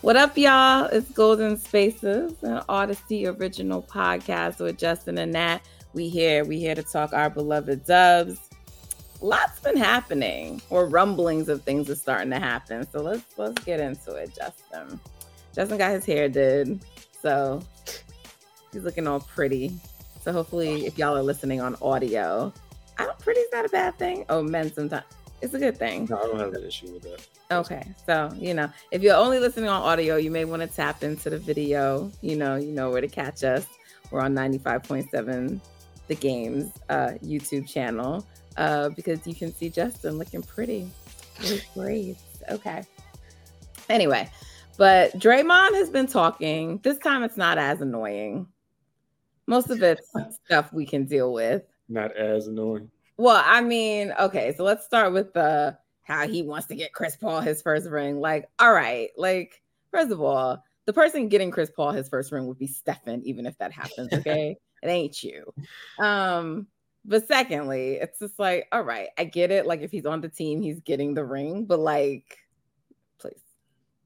What up, y'all? It's Golden Spaces, an Audacy original podcast with Justin and Nat. We here, we here to talk our beloved Dubs. Lots been happening, or rumblings of things are starting to happen. So let's let's get into it, Justin. Justin got his hair did, so he's looking all pretty. So hopefully, if y'all are listening on audio, I don't pretty's not a bad thing. Oh, men sometimes it's a good thing. No, I don't have an issue with that. Okay, so you know, if you're only listening on audio, you may want to tap into the video. You know, you know where to catch us. We're on 95.7 the games uh, YouTube channel uh, because you can see Justin looking pretty. great. Okay. Anyway, but Draymond has been talking. This time it's not as annoying. Most of it's stuff we can deal with. Not as annoying. Well, I mean, okay, so let's start with the how he wants to get Chris Paul his first ring. Like, all right, like, first of all, the person getting Chris Paul his first ring would be Stephen, even if that happens, okay? it ain't you. Um, but secondly, it's just like, all right, I get it. Like, if he's on the team, he's getting the ring, but like, please,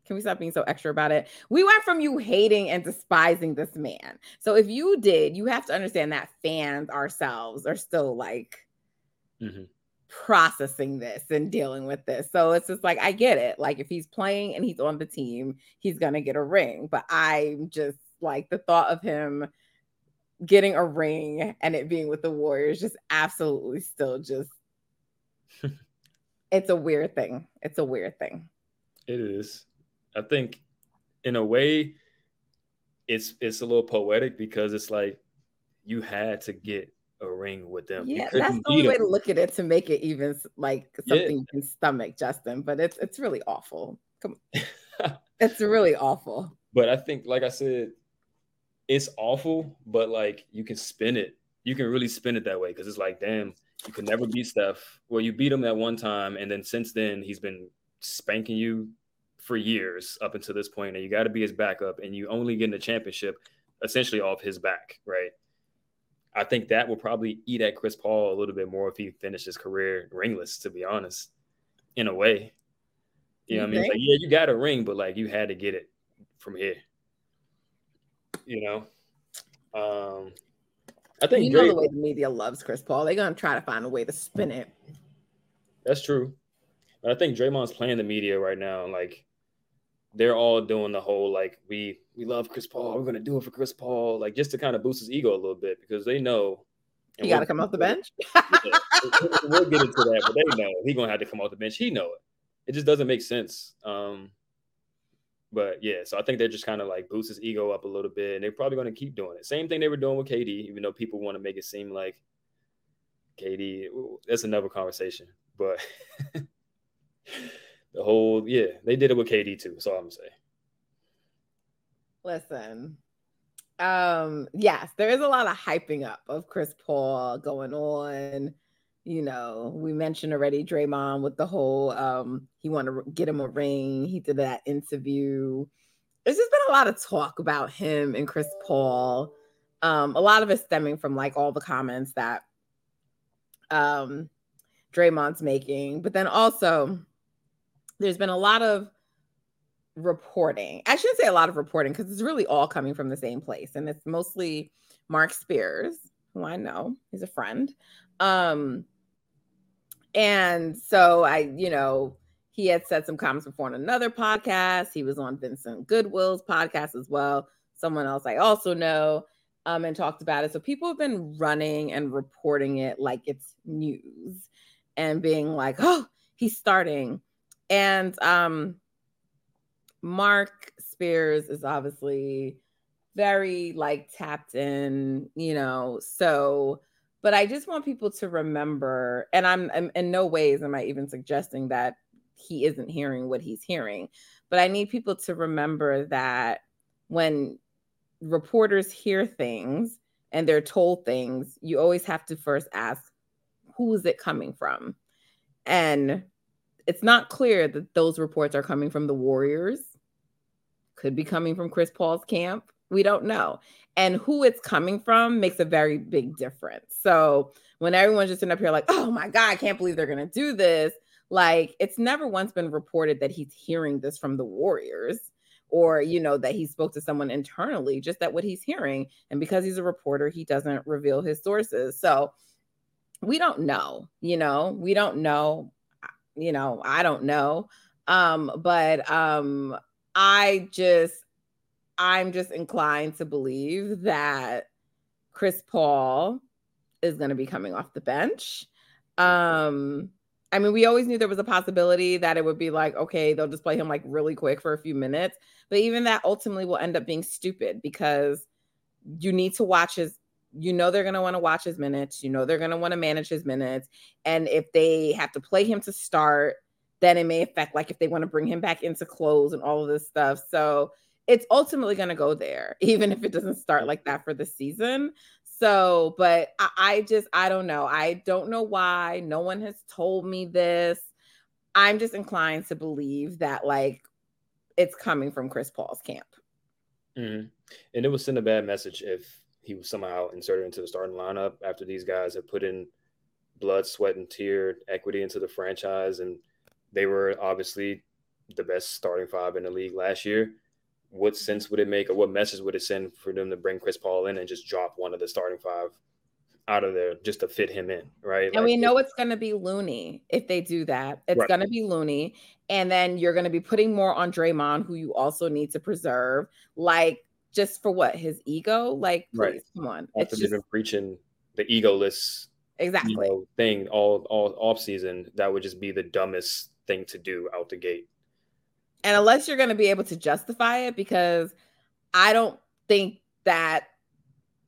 can we stop being so extra about it? We went from you hating and despising this man. So if you did, you have to understand that fans ourselves are still like, mm-hmm processing this and dealing with this. So it's just like I get it. Like if he's playing and he's on the team, he's gonna get a ring. But I'm just like the thought of him getting a ring and it being with the Warriors just absolutely still just it's a weird thing. It's a weird thing. It is. I think in a way it's it's a little poetic because it's like you had to get a ring with them. Yeah, that's the only way to look at it to make it even like something yeah. you can stomach, Justin. But it's it's really awful. Come it's really awful. But I think, like I said, it's awful, but like you can spin it. You can really spin it that way because it's like, damn, you could never beat Steph. Well, you beat him that one time, and then since then he's been spanking you for years up until this point, and you got to be his backup, and you only getting a championship essentially off his back, right? I think that will probably eat at Chris Paul a little bit more if he finishes his career ringless, to be honest, in a way. You know what I mean? Like, yeah, you got a ring, but like you had to get it from here. You know? Um I think you know Drake, the way the media loves Chris Paul. They're gonna try to find a way to spin it. That's true. But I think Draymond's playing the media right now. Like they're all doing the whole like we we love Chris Paul, we're gonna do it for Chris Paul, like just to kind of boost his ego a little bit because they know he got to come off the bench. yeah, we'll get into that, but they know he's gonna have to come off the bench. He know it. It just doesn't make sense. Um, but yeah, so I think they're just kind of like boost his ego up a little bit, and they're probably gonna keep doing it. Same thing they were doing with KD, even though people want to make it seem like KD. That's another conversation, but. the whole yeah, they did it with KD too. So I'm saying. Listen, um, yes, there is a lot of hyping up of Chris Paul going on. You know, we mentioned already Draymond with the whole um he wanted to get him a ring. He did that interview. There's just been a lot of talk about him and Chris Paul. Um, a lot of it stemming from like all the comments that um Draymond's making, but then also there's been a lot of reporting. I shouldn't say a lot of reporting because it's really all coming from the same place. And it's mostly Marc Spears, who I know, he's a friend. Um, and so I, you know, he had said some comments before on another podcast. He was on Vincent Goodwill's podcast as well. someone else I also know um, and talked about it. So people have been running and reporting it like it's news and being like, oh, he's starting. And um, Marc Spears is obviously very like tapped in, you know. So, but I just want people to remember, and I'm, I'm in no ways am I even suggesting that he isn't hearing what he's hearing, but I need people to remember that when reporters hear things and they're told things, you always have to first ask, who is it coming from? And it's not clear that those reports are coming from the Warriors. Could be coming from Chris Paul's camp. We don't know. And who it's coming from makes a very big difference. So when everyone's just sitting up here like, oh my God, I can't believe they're going to do this. Like, it's never once been reported that he's hearing this from the Warriors or, you know, that he spoke to someone internally, just that what he's hearing. And because he's a reporter, he doesn't reveal his sources. So we don't know, you know, we don't know, you know, I don't know. Um, but um, I just, I'm just inclined to believe that Chris Paul is going to be coming off the bench. Um, I mean, we always knew there was a possibility that it would be like, okay, they'll just play him like really quick for a few minutes. But even that ultimately will end up being stupid because you need to watch his, you know, they're going to want to watch his minutes. You know, they're going to want to manage his minutes. And if they have to play him to start, then it may affect like if they want to bring him back into close and all of this stuff. So it's ultimately going to go there, even if it doesn't start like that for the season. So, but I, I just, I don't know. I don't know why. No one has told me this. I'm just inclined to believe that like it's coming from Chris Paul's camp. Mm-hmm. And it would send a bad message if he was somehow inserted into the starting lineup after these guys have put in blood, sweat, and tear equity into the franchise. And they were obviously the best starting five in the league last year what sense would it make or what message would it send for them to bring Chris Paul in and just drop one of the starting five out of there just to fit him in, right? And like, we know it's going to be loony if they do that. It's right. going to be loony. And then you're going to be putting more on Draymond, who you also need to preserve. Like, just for what? His ego? Like, please, right. come on. After it's just... been preaching the egoless exactly you know, thing all all off season, that would just be the dumbest thing to do out the gate. And unless you're going to be able to justify it, because I don't think that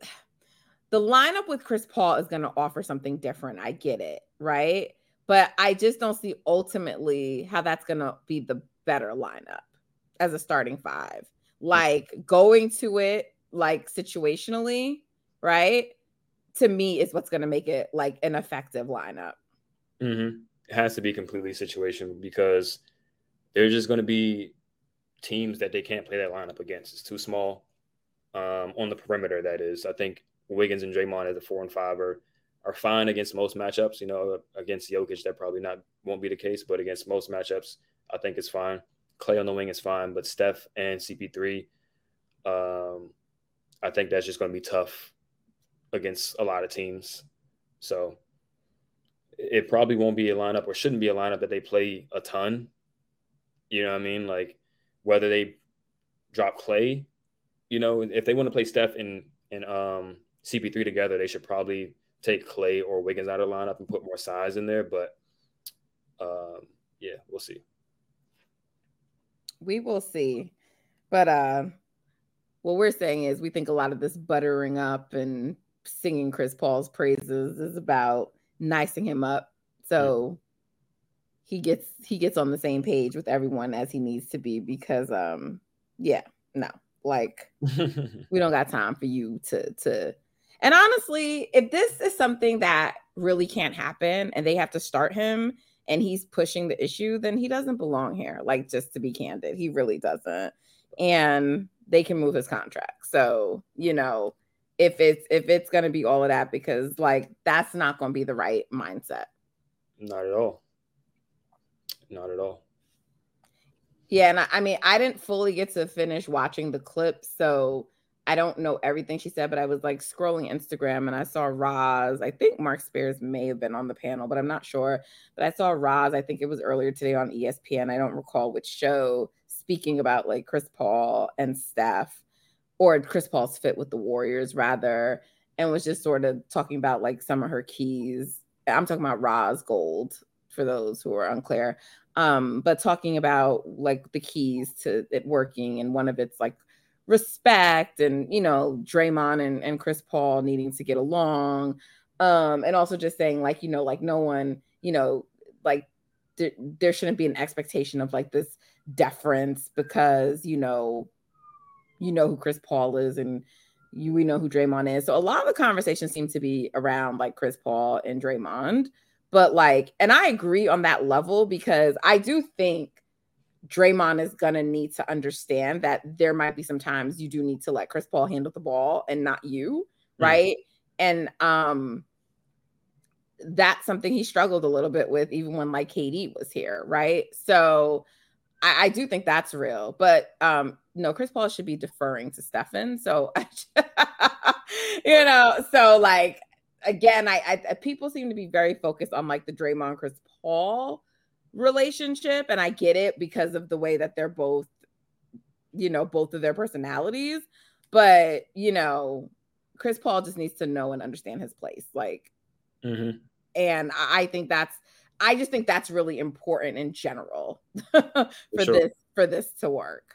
the lineup with Chris Paul is going to offer something different. I get it, right? But I just don't see ultimately how that's going to be the better lineup as a starting five. Like going to it, like situationally, right? To me, is what's going to make it like an effective lineup. Mm-hmm. It has to be completely situational because there's just going to be teams that they can't play that lineup against. It's too small um, on the perimeter. That is, I think Wiggins and Draymond as a four and five are are fine against most matchups. You know, against Jokic, that probably not won't be the case, but against most matchups, I think it's fine. Klay on the wing is fine, but Steph and CP3, um, I think that's just going to be tough against a lot of teams. So it probably won't be a lineup or shouldn't be a lineup that they play a ton you know what I mean? Like whether they drop Klay, you know, if they want to play Steph and and um, CP3 together, they should probably take Klay or Wiggins out of the lineup and put more size in there. But um, yeah, we'll see. We will see. But uh, what we're saying is we think a lot of this buttering up and singing Chris Paul's praises is about nicing him up. So he gets he gets on the same page with everyone as he needs to be because um yeah no like we don't got time for you to to and honestly if this is something that really can't happen and they have to start him and he's pushing the issue then he doesn't belong here like just to be candid he really doesn't. And they can move his contract. So you know if it's if it's going to be all of that because like that's not going to be the right mindset. Not at all. Not at all. Yeah, and I, I mean, I didn't fully get to finish watching the clip, so I don't know everything she said, but I was like scrolling Instagram and I saw Ros. I think Marc Spears may have been on the panel, but I'm not sure. But I saw Ros, I think it was earlier today on ESPN. I don't recall which show, speaking about like Chris Paul and Steph. or Chris Paul's fit with the Warriors rather, and was just sort of talking about like some of her keys. I'm talking about Ros Gold for those who are unclear. Um, but talking about like the keys to it working, and one of it's like respect and you know Draymond and, and Chris Paul needing to get along. Um and also just saying like you know like no one you know like th- there shouldn't be an expectation of like this deference because you know you know who Chris Paul is and you we know who Draymond is. So a lot of the conversation seems to be around like Chris Paul and Draymond. But like and I agree on that level because I do think Draymond is going to need to understand that there might be some times you do need to let Chris Paul handle the ball and not you, mm. right? And um that's something he struggled a little bit with even when like KD was here, right? So I, I do think that's real, but um no, Chris Paul should be deferring to Stephen. So you know, so like again, I, I people seem to be very focused on like the Draymond Chris Paul relationship and I get it because of the way that they're both you know both of their personalities but you know Chris Paul just needs to know and understand his place like mm-hmm. and I think that's I just think that's really important in general for, for sure. this for this to work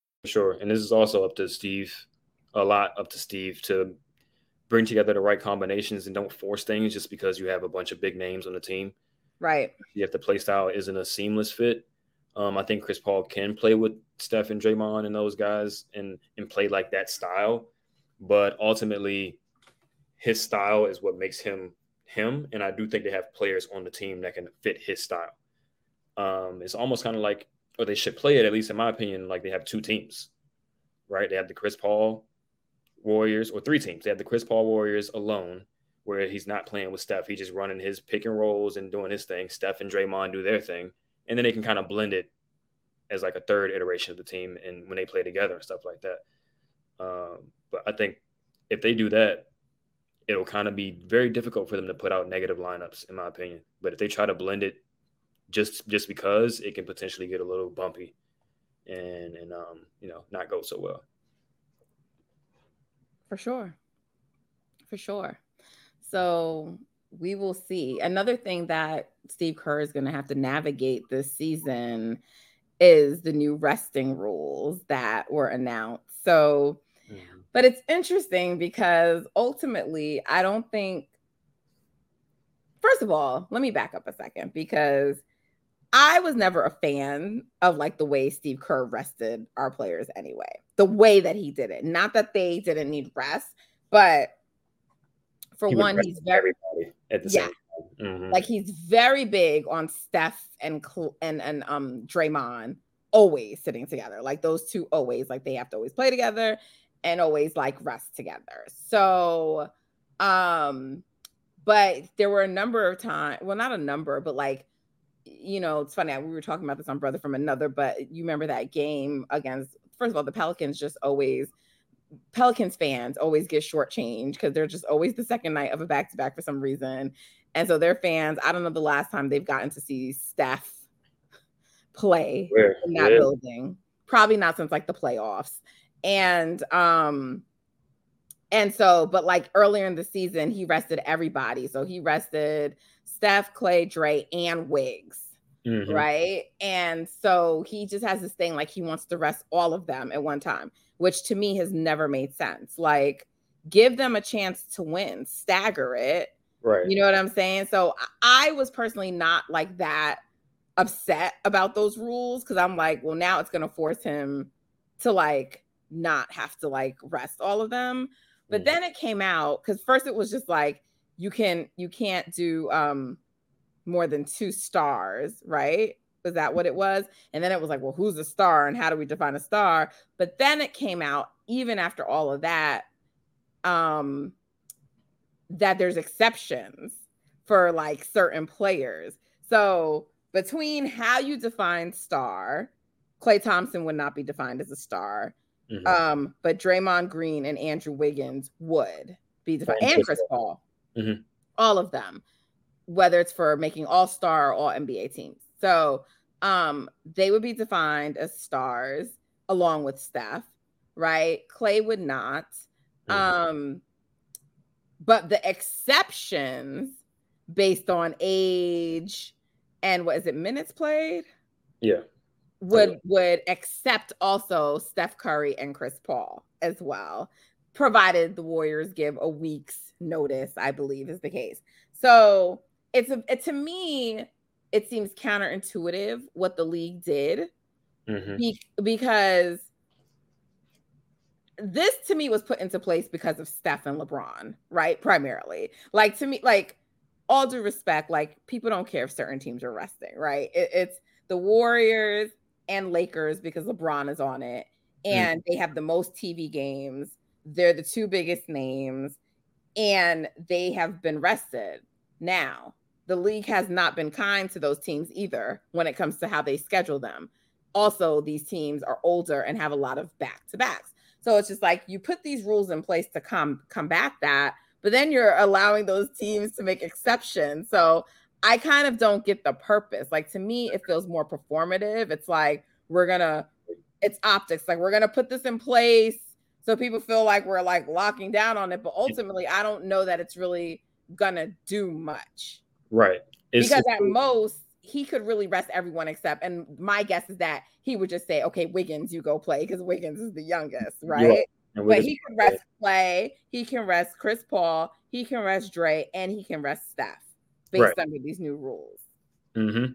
Sure. And this is also up to Steve, a lot up to Steve to bring together the right combinations and don't force things just because you have a bunch of big names on the team. Right. If the play style isn't a seamless fit, um, I think Chris Paul can play with Steph and Draymond and those guys and and play like that style. But ultimately, his style is what makes him him. And I do think they have players on the team that can fit his style. Um, it's almost kind of like or they should play it, at least in my opinion, like they have two teams, right? They have the Chris Paul Warriors, or three teams. They have the Chris Paul Warriors alone, where he's not playing with Steph. He's just running his pick and rolls and doing his thing. Steph and Draymond do their thing. And then they can kind of blend it as like a third iteration of the team and when they play together and stuff like that. Um, but I think if they do that, it'll kind of be very difficult for them to put out negative lineups, in my opinion. But if they try to blend it just just because it can potentially get a little bumpy and and um you know not go so well. For sure. For sure. So we will see. Another thing that steve kerr is going to have to navigate this season is the new resting rules that were announced. So mm-hmm. but it's interesting because ultimately i don't think first of all let me back up a second because I was never a fan of like the way Steve Kerr rested our players anyway. The way that he did it. Not that they didn't need rest, but for he one, he's very at the yeah, same time. Mm-hmm. Like he's very big on Steph and and and um Draymond always sitting together. Like those two always like they have to always play together and always like rest together. So um but there were a number of times, well not a number, but like you know, it's funny. We were talking about this on Brother from Another, but you remember that game against, first of all, the Pelicans just always, Pelicans fans always get shortchanged because they're just always the second night of a back to back for some reason. And so their fans, I don't know the last time they've gotten to see Steph play Where? in that building. Probably not since like the playoffs. And, um, and so, but like earlier in the season, he rested everybody. So he rested Steph, Klay, Dre, and Wiggs. Mm-hmm. Right. And so he just has this thing like he wants to rest all of them at one time, which to me has never made sense. Like, give them a chance to win, stagger it. Right. You know what I'm saying? So I was personally not like that upset about those rules because I'm like, well, now it's going to force him to like not have to like rest all of them. But mm-hmm. then it came out because first it was just like, you can you can't do um more than two stars, right? Was that what it was? And then it was like, well, who's a star and how do we define a star? But then it came out, even after all of that, um, that there's exceptions for like certain players. So between how you define star, Klay Thompson would not be defined as a star. Mm-hmm. Um, but Draymond Green and Andrew Wiggins would be defined, and Chris Paul, mm-hmm. all of them, whether it's for making all star or all NBA teams. So um, they would be defined as stars along with Steph, right? Klay would not. Mm-hmm. Um, but the exceptions based on age and what is it, minutes played? Yeah. Would would accept also Steph Curry and Chris Paul as well, provided the Warriors give a week's notice, I believe is the case. So it's a it, to me, it seems counterintuitive what the league did mm-hmm. be, because this to me was put into place because of Steph and LeBron, right? Primarily. Like to me, like all due respect, like people don't care if certain teams are resting, right? It, it's the Warriors and Lakers because LeBron is on it, mm. and mm. they have the most TV games. They're the two biggest names, and they have been rested. Now, the league has not been kind to those teams either when it comes to how they schedule them. Also, these teams are older and have a lot of back to backs. So it's just like you put these rules in place to come combat that, but then you're allowing those teams to make exceptions. So I kind of don't get the purpose. Like to me, it feels more performative. It's like we're gonna, it's optics. Like we're gonna put this in place so people feel like we're like locking down on it. But ultimately, I don't know that it's really gonna do much. Right. It's, because at most he could really rest everyone except, and my guess is that he would just say, "Okay, Wiggins, you go play," because Wiggins is the youngest, right? Yeah. But he can rest Klay, he can rest Chris Paul, he can rest Dre, and he can rest Steph based right. under these new rules. Mm-hmm.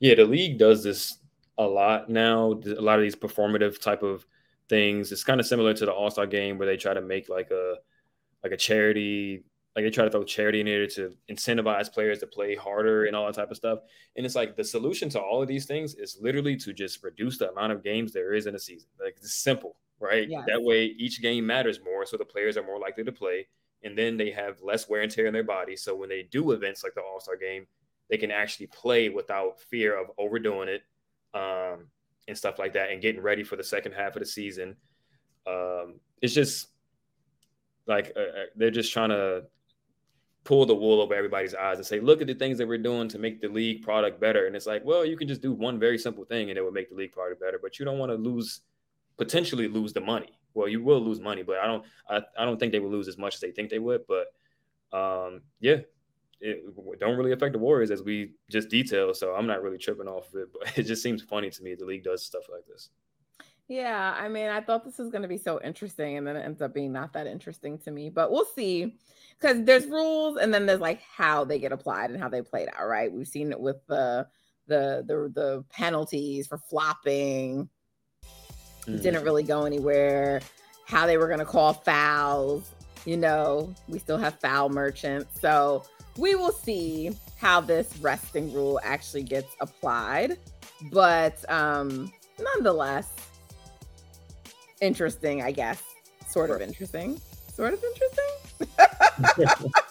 Yeah, the league does this a lot now. A lot of these performative type of things. It's kind of similar to the All Star game where they try to make like a like a charity like they try to throw charity in there to incentivize players to play harder and all that type of stuff. And it's like the solution to all of these things is literally to just reduce the amount of games there is in a season. Like it's simple, right? Yes. That way each game matters more, so the players are more likely to play, and then they have less wear and tear in their body. So when they do events like the All Star game, they can actually play without fear of overdoing it um, and stuff like that, and getting ready for the second half of the season. Um, it's just like uh, uh they're just trying to pull the wool over everybody's eyes and say, look at the things that we're doing to make the league product better. And it's like, well, you can just do one very simple thing and it would make the league product better, but you don't want to lose potentially lose the money. Well, you will lose money, but I don't I, I don't think they will lose as much as they think they would. But um, yeah, it don't really affect the Warriors as we just detailed. So I'm not really tripping off of it, but it just seems funny to me the league does stuff like this. Yeah, I mean, I thought this was going to be so interesting, and then it ends up being not that interesting to me. But we'll see because there's rules and then there's like how they get applied and how they played out, right? We've seen it with the the the the penalties for flopping. Mm. Didn't really go anywhere. How they were gonna call fouls, you know, we still have foul merchants. So we will see how this resting rule actually gets applied. But um nonetheless, interesting, I guess. Sort of interesting. Sort of interesting.